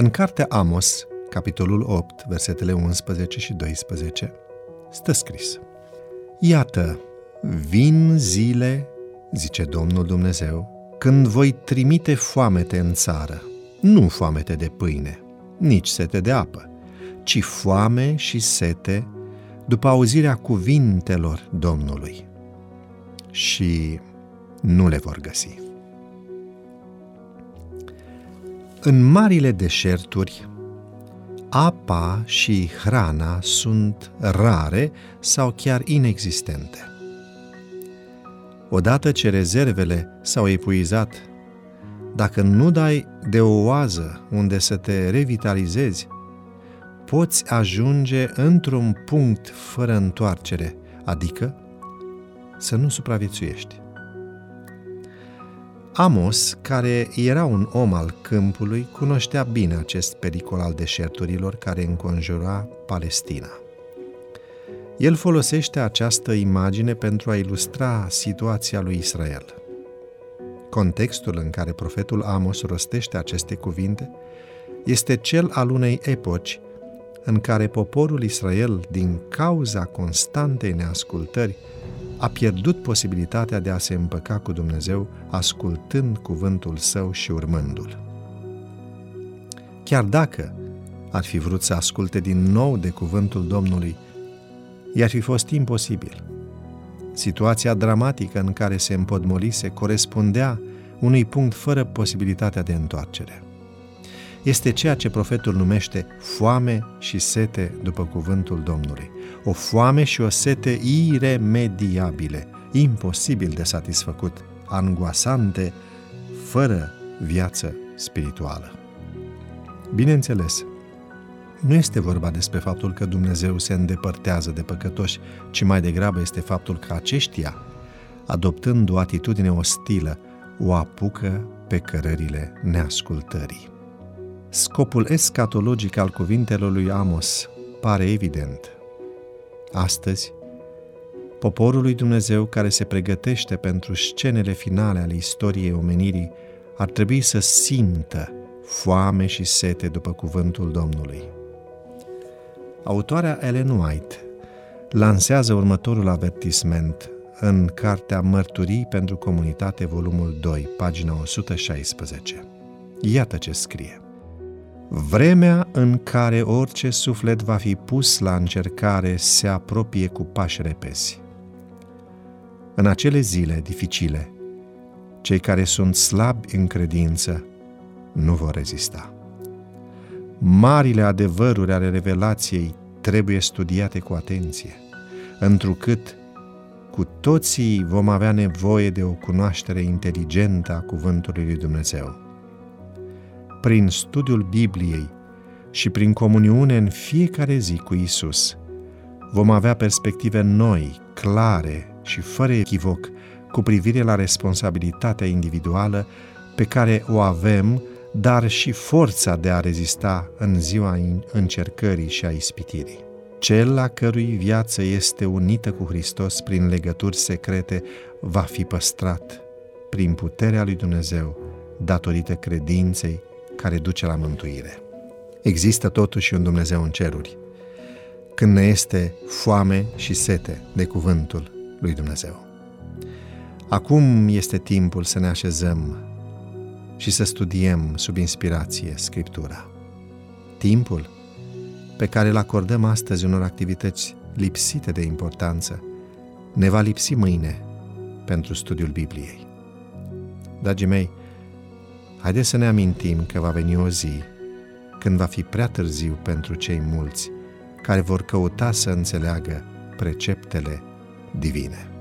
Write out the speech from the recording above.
În cartea Amos, capitolul 8, versetele 11 și 12, stă scris Iată, vin zile, zice Domnul Dumnezeu, când voi trimite foamete în țară, nu foamete de pâine, nici sete de apă, ci foame și sete după auzirea cuvintelor Domnului. Și nu le vor găsi. În marile deșerturi, apa și hrana sunt rare sau chiar inexistente. Odată ce rezervele s-au epuizat, dacă nu dai de o oază unde să te revitalizezi, poți ajunge într-un punct fără întoarcere, adică să nu supraviețuiești. Amos, care era un om al câmpului, cunoștea bine acest pericol al deșerturilor care înconjura Palestina. El folosește această imagine pentru a ilustra situația lui Israel. Contextul în care profetul Amos rostește aceste cuvinte este cel al unei epoci în care poporul Israel, din cauza constantei neascultări, a pierdut posibilitatea de a se împăca cu Dumnezeu ascultând cuvântul său și urmându-l. Chiar dacă ar fi vrut să asculte din nou de cuvântul Domnului, i-ar fi fost imposibil. Situația dramatică în care se împodmolise corespundea unui punct fără posibilitatea de întoarcere. Este ceea ce profetul numește foame și sete după cuvântul Domnului o foame și o sete iremediabile, imposibil de satisfăcut, angoasante, fără viață spirituală. Bineînțeles, nu este vorba despre faptul că Dumnezeu se îndepărtează de păcătoși, ci mai degrabă este faptul că aceștia, adoptând o atitudine ostilă, o apucă pe cărările neascultării. Scopul escatologic al cuvintelor lui Amos pare evident – Astăzi, poporul lui Dumnezeu care se pregătește pentru scenele finale ale istoriei omenirii ar trebui să simtă foame și sete după cuvântul Domnului. Autoarea Ellen White lansează următorul avertisment în cartea Mărturii pentru comunitate, volumul 2, pagina 116. Iată ce scrie. Vremea în care orice suflet va fi pus la încercare se apropie cu pași repezi. În acele zile dificile, cei care sunt slabi în credință nu vor rezista. Marile adevăruri ale revelației trebuie studiate cu atenție, întrucât cu toții vom avea nevoie de o cunoaștere inteligentă a Cuvântului lui Dumnezeu prin studiul Bibliei și prin comuniune în fiecare zi cu Isus, vom avea perspective noi, clare și fără echivoc cu privire la responsabilitatea individuală pe care o avem, dar și forța de a rezista în ziua încercării și a ispitirii. Cel la cărui viață este unită cu Hristos prin legături secrete va fi păstrat prin puterea lui Dumnezeu datorită credinței care duce la mântuire. Există totuși un Dumnezeu în ceruri, când ne este foame și sete de cuvântul lui Dumnezeu. Acum este timpul să ne așezăm și să studiem sub inspirație Scriptura. Timpul pe care îl acordăm astăzi unor activități lipsite de importanță ne va lipsi mâine pentru studiul Bibliei. Dragii mei, Haideți să ne amintim că va veni o zi când va fi prea târziu pentru cei mulți care vor căuta să înțeleagă preceptele divine.